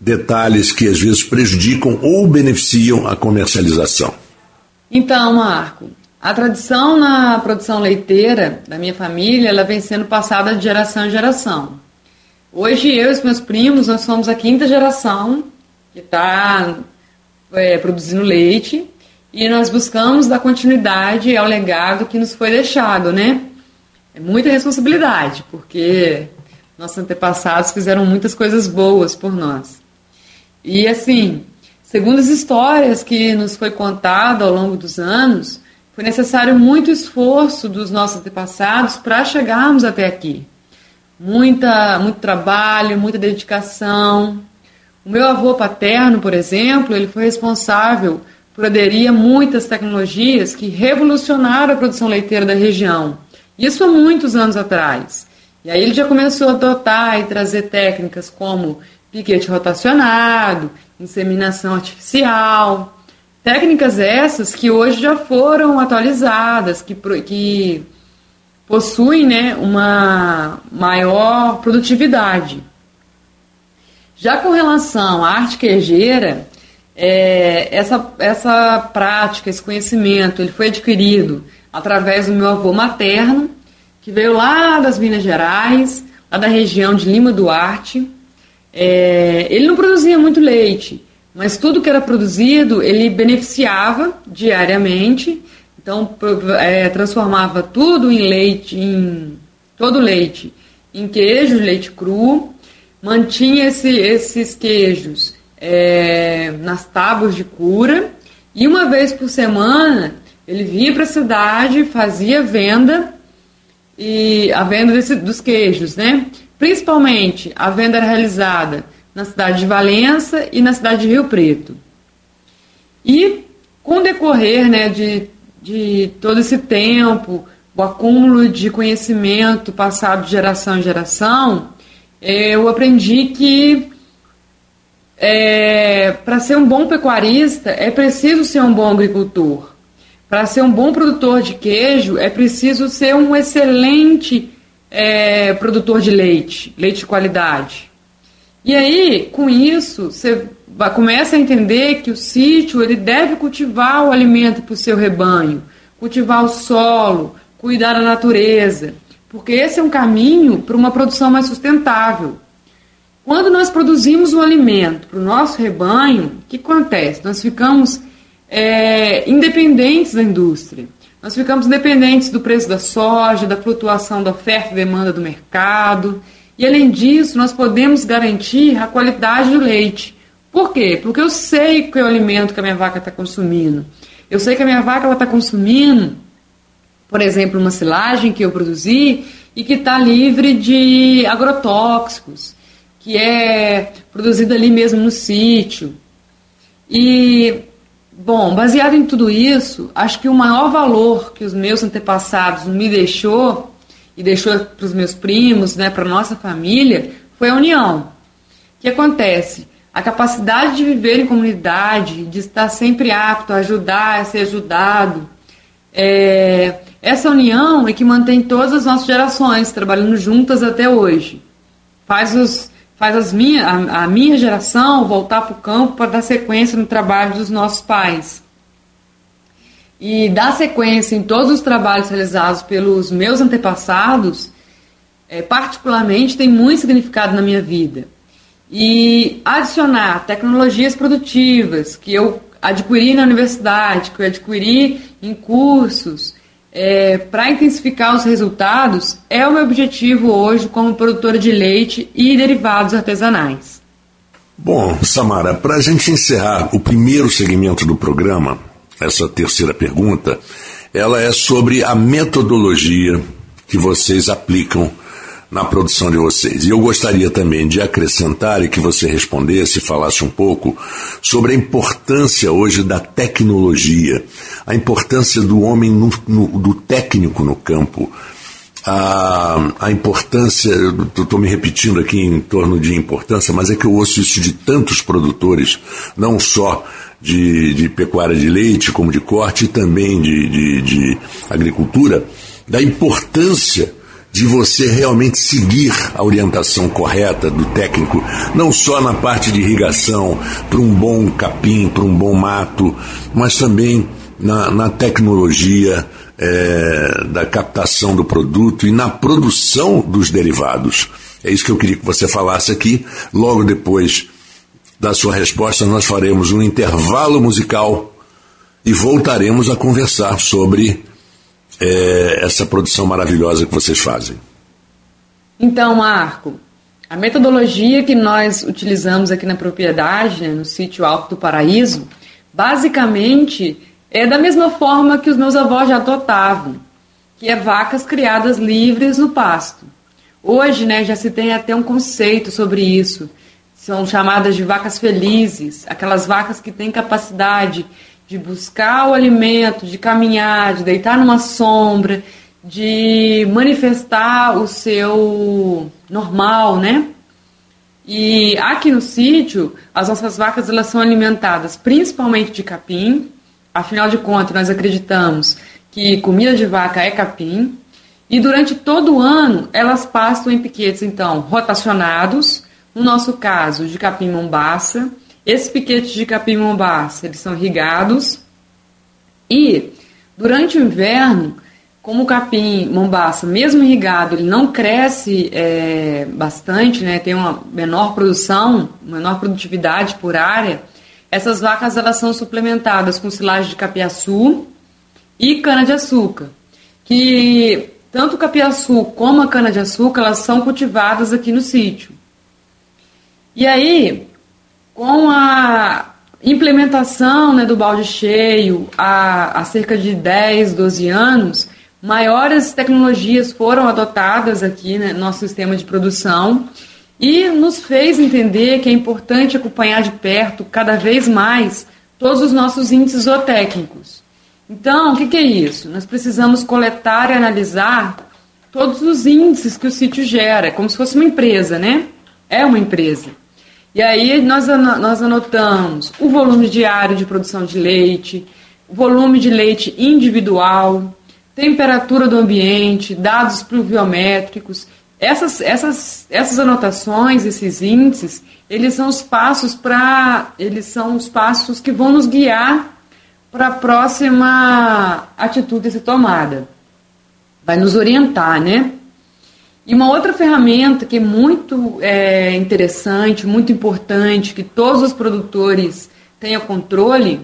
[SPEAKER 3] detalhes que às vezes prejudicam ou beneficiam a comercialização.
[SPEAKER 9] Então, Marco, a tradição na produção leiteira da minha família, ela vem sendo passada de geração em geração. Hoje eu e os meus primos, nós somos a quinta geração que está é, produzindo leite e nós buscamos dar continuidade ao legado que nos foi deixado, né? É muita responsabilidade, porque nossos antepassados fizeram muitas coisas boas por nós. E assim, segundo as histórias que nos foi contado ao longo dos anos, foi necessário muito esforço dos nossos antepassados para chegarmos até aqui. Muita, muito trabalho, muita dedicação. O meu avô paterno, por exemplo, ele foi responsável por aderir a muitas tecnologias que revolucionaram a produção leiteira da região. Isso há muitos anos atrás. E aí ele já começou a adotar e trazer técnicas como piquete rotacionado, inseminação artificial. Técnicas essas que hoje já foram atualizadas, que, que possuem né, uma maior produtividade. Já com relação à arte queijeira, é, essa, essa prática, esse conhecimento, ele foi adquirido através do meu avô materno, que veio lá das Minas Gerais, lá da região de Lima Duarte. É, ele não produzia muito leite, mas tudo que era produzido ele beneficiava diariamente. Então é, transformava tudo em leite, em todo leite, em queijo, leite cru, mantinha esse, esses queijos é, nas tábuas de cura e uma vez por semana ele vinha para a cidade, fazia venda e a venda desse, dos queijos, né? Principalmente a venda era realizada na cidade de Valença e na cidade de Rio Preto. E com o decorrer né, de, de todo esse tempo, o acúmulo de conhecimento passado de geração em geração, eu aprendi que é, para ser um bom pecuarista é preciso ser um bom agricultor. Para ser um bom produtor de queijo é preciso ser um excelente é, produtor de leite, leite de qualidade. E aí, com isso, você começa a entender que o sítio ele deve cultivar o alimento para o seu rebanho, cultivar o solo, cuidar da natureza, porque esse é um caminho para uma produção mais sustentável. Quando nós produzimos um alimento para o nosso rebanho, o que acontece? Nós ficamos é, independentes da indústria. Nós ficamos dependentes do preço da soja, da flutuação da oferta e demanda do mercado. E além disso, nós podemos garantir a qualidade do leite. Por quê? Porque eu sei que é o alimento que a minha vaca está consumindo. Eu sei que a minha vaca está consumindo, por exemplo, uma silagem que eu produzi e que está livre de agrotóxicos que é produzida ali mesmo no sítio. E, bom, baseado em tudo isso, acho que o maior valor que os meus antepassados me deixou e deixou para os meus primos, né, para nossa família, foi a união. O que acontece? A capacidade de viver em comunidade, de estar sempre apto a ajudar, a ser ajudado. É, essa união é que mantém todas as nossas gerações trabalhando juntas até hoje. Faz os faz as minha, a, a minha geração voltar para o campo para dar sequência no trabalho dos nossos pais. E dar sequência em todos os trabalhos realizados pelos meus antepassados, é, particularmente, tem muito significado na minha vida. E adicionar tecnologias produtivas que eu adquiri na universidade, que eu adquiri em cursos, é, para intensificar os resultados é o meu objetivo hoje como produtora de leite e derivados artesanais.
[SPEAKER 3] Bom, Samara, para a gente encerrar o primeiro segmento do programa, essa terceira pergunta, ela é sobre a metodologia que vocês aplicam na produção de vocês. E eu gostaria também de acrescentar e que você respondesse, falasse um pouco sobre a importância hoje da tecnologia, a importância do homem, no, no, do técnico no campo. a, a importância, estou me repetindo aqui em torno de importância, mas é que eu ouço isso de tantos produtores, não só de, de pecuária de leite, como de corte, e também de, de, de agricultura, da importância de você realmente seguir a orientação correta do técnico, não só na parte de irrigação, para um bom capim, para um bom mato, mas também na, na tecnologia é, da captação do produto e na produção dos derivados. É isso que eu queria que você falasse aqui. Logo depois da sua resposta, nós faremos um intervalo musical e voltaremos a conversar sobre é, essa produção maravilhosa que vocês fazem.
[SPEAKER 9] Então, Marco, a metodologia que nós utilizamos aqui na propriedade, né, no sítio Alto do Paraíso, basicamente é da mesma forma que os meus avós já adotavam, que é vacas criadas livres no pasto. Hoje, né, já se tem até um conceito sobre isso. São chamadas de vacas felizes, aquelas vacas que têm capacidade de buscar o alimento, de caminhar, de deitar numa sombra, de manifestar o seu normal, né? E aqui no sítio, as nossas vacas elas são alimentadas principalmente de capim. Afinal de contas, nós acreditamos que comida de vaca é capim. E durante todo o ano, elas pastam em piquetes, então, rotacionados, no nosso caso, de capim mombaça, esses piquetes de capim-mombaça, eles são irrigados e durante o inverno, como o capim-mombaça, mesmo irrigado, ele não cresce é, bastante, né, tem uma menor produção, menor produtividade por área, essas vacas elas são suplementadas com silagem de capiaçu e cana-de-açúcar, que tanto o capiaçu como a cana-de-açúcar elas são cultivadas aqui no sítio. E aí, com a implementação né, do balde cheio há, há cerca de 10, 12 anos, maiores tecnologias foram adotadas aqui né, no nosso sistema de produção e nos fez entender que é importante acompanhar de perto, cada vez mais, todos os nossos índices zootécnicos. Então, o que, que é isso? Nós precisamos coletar e analisar todos os índices que o sítio gera, como se fosse uma empresa, né? É uma empresa. E aí nós, nós anotamos o volume diário de produção de leite, volume de leite individual, temperatura do ambiente, dados pluviométricos. Essas, essas, essas anotações, esses índices, eles são os passos para. Eles são os passos que vão nos guiar para a próxima atitude a ser tomada. Vai nos orientar, né? E uma outra ferramenta que é muito é, interessante, muito importante, que todos os produtores tenham controle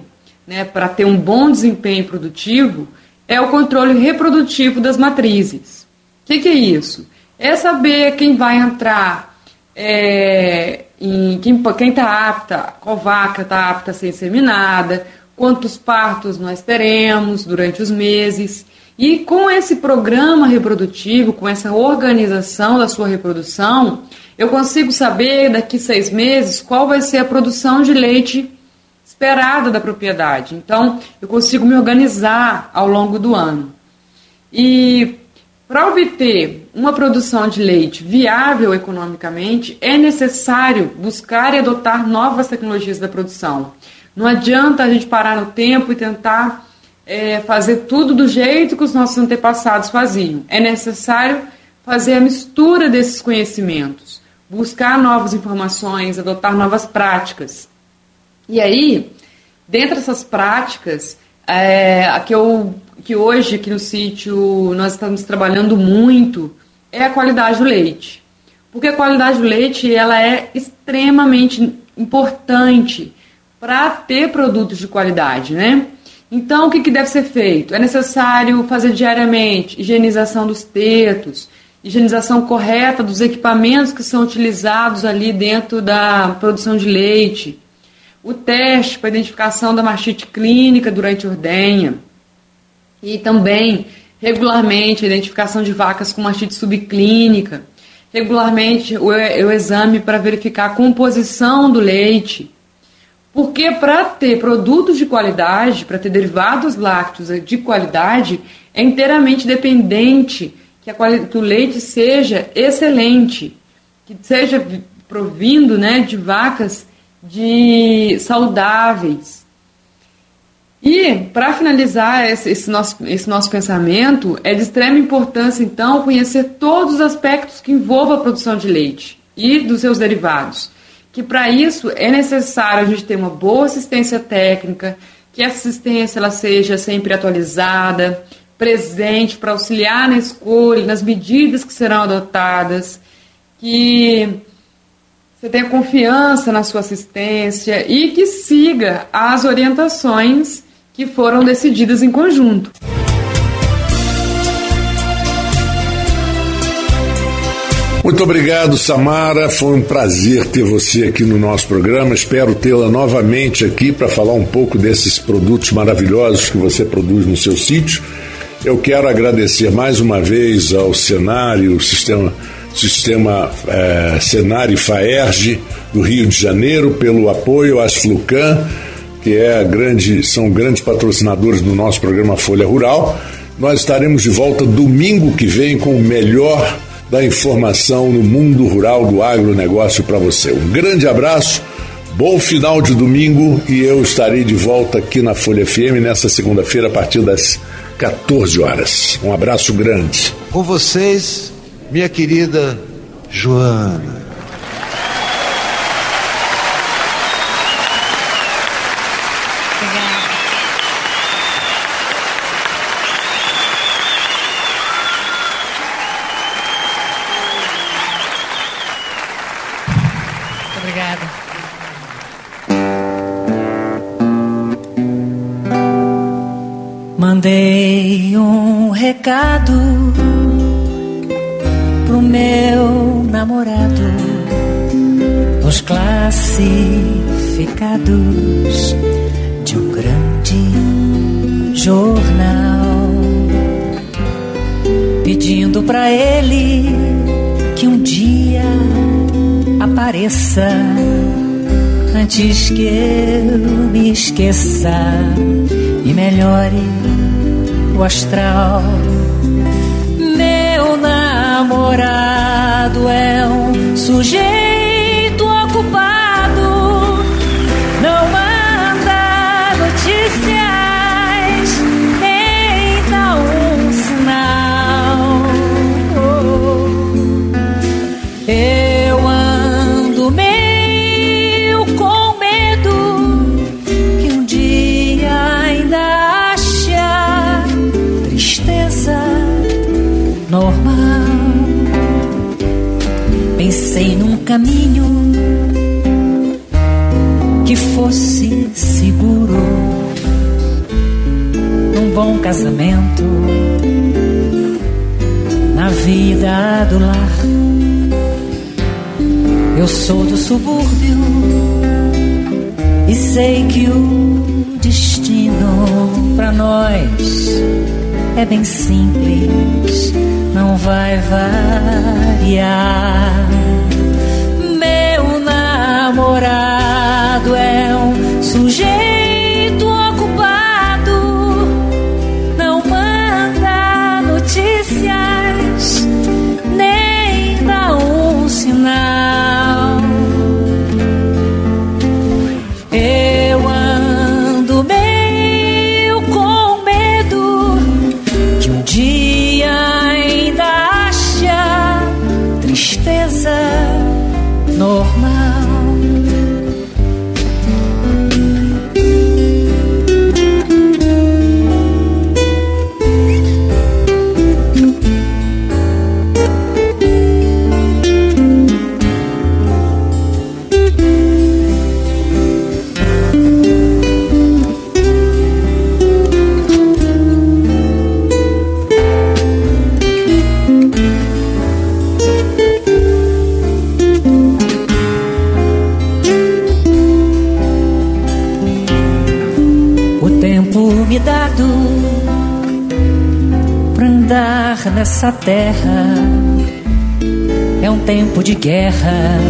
[SPEAKER 9] né, para ter um bom desempenho produtivo, é o controle reprodutivo das matrizes. O que, que, é isso? É saber quem vai entrar, é, em, quem está apta, qual vaca está apta a ser inseminada, quantos partos nós teremos durante os meses. E com esse programa reprodutivo, com essa organização da sua reprodução, eu consigo saber daqui seis meses qual vai ser a produção de leite esperada da propriedade. Então, eu consigo me organizar ao longo do ano. E para obter uma produção de leite viável economicamente, é necessário buscar e adotar novas tecnologias da produção. Não adianta a gente parar no tempo e tentar é, fazer tudo do jeito que os nossos antepassados faziam. É necessário fazer a mistura desses conhecimentos, buscar novas informações, adotar novas práticas. E aí, dentro dessas práticas, é, a que, eu, que hoje aqui no sítio nós estamos trabalhando muito é a qualidade do leite. Porque a qualidade do leite ela é extremamente importante para ter produtos de qualidade, né? Então, o que, que deve ser feito? É necessário fazer diariamente higienização dos tetos, higienização correta dos equipamentos que são utilizados ali dentro da produção de leite, o teste para identificação da mastite clínica durante a ordenha e também regularmente a identificação de vacas com mastite subclínica, regularmente o, o exame para verificar a composição do leite porque para ter produtos de qualidade, para ter derivados lácteos de qualidade, é inteiramente dependente que a que o leite seja excelente, que seja vi- provindo né, de vacas de saudáveis. E, para finalizar esse, esse nosso, esse nosso pensamento, é de extrema importância, então, conhecer todos os aspectos que envolvam a produção de leite e dos seus derivados. Que, para isso, é necessário a gente ter uma boa assistência técnica, que essa assistência ela seja sempre atualizada, presente para auxiliar na escolha, nas medidas que serão adotadas, que você tenha confiança na sua assistência e que siga as orientações que foram decididas em conjunto.
[SPEAKER 3] Muito obrigado, Samara. Foi um prazer ter você aqui no nosso programa. Espero tê-la novamente aqui para falar um pouco desses produtos maravilhosos que você produz no seu sítio. Eu quero agradecer mais uma vez ao Cenário, Sistema, sistema eh, Cenário Faerge do Rio de Janeiro, pelo apoio às Flucan, que é grande, são grandes patrocinadores do nosso programa Folha Rural. Nós estaremos de volta domingo que vem com o melhor da informação no mundo rural do agronegócio para você. Um grande abraço, bom final de domingo e eu estarei de volta aqui na Folha FM nesta segunda-feira a partir das 14 horas. Um abraço grande.
[SPEAKER 13] Com vocês, minha querida Joana.
[SPEAKER 14] De um grande jornal, pedindo pra ele que um dia apareça antes que eu me esqueça e melhore o astral. Meu namorado é um sujeito ocupado, caminho que fosse seguro, num bom casamento, na vida do lar. Eu sou do subúrbio e sei que o destino pra nós é bem simples, não vai variar. Namorado é um sujeito nessa terra é um tempo de guerra,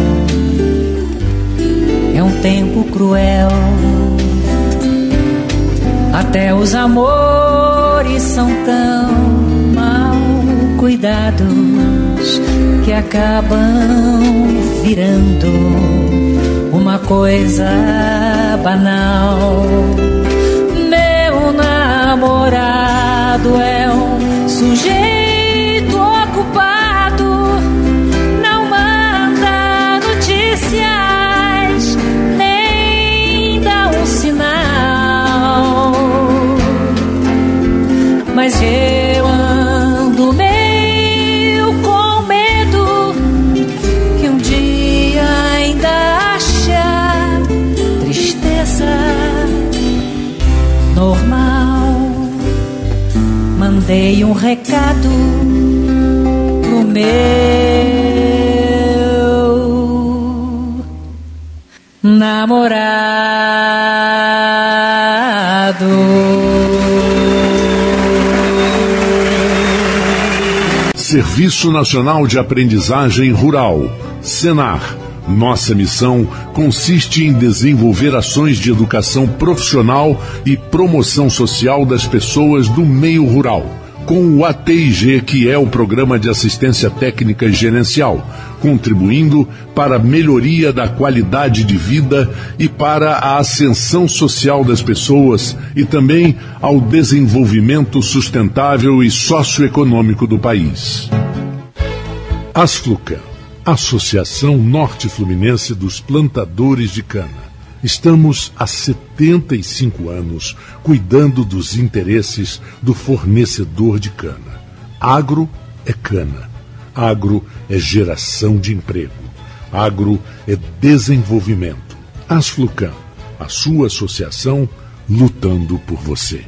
[SPEAKER 14] é um tempo cruel. Até os amores são tão mal cuidados que acabam virando uma coisa banal. Meu namorado é um sujeito recado pro meu namorado.
[SPEAKER 3] Serviço Nacional de Aprendizagem Rural, Senar. Nossa missão consiste em desenvolver ações de educação profissional e promoção social das pessoas do meio rural, com o ATIG, que é o Programa de Assistência Técnica e Gerencial, contribuindo para a melhoria da qualidade de vida e para a ascensão social das pessoas e também ao desenvolvimento sustentável e socioeconômico do país. Asflucan, Associação Norte Fluminense dos Plantadores de Cana. Estamos há 75 anos cuidando dos interesses do fornecedor de cana. Agro é cana. Agro é geração de emprego. Agro é desenvolvimento. Asflucan, a sua associação lutando por você.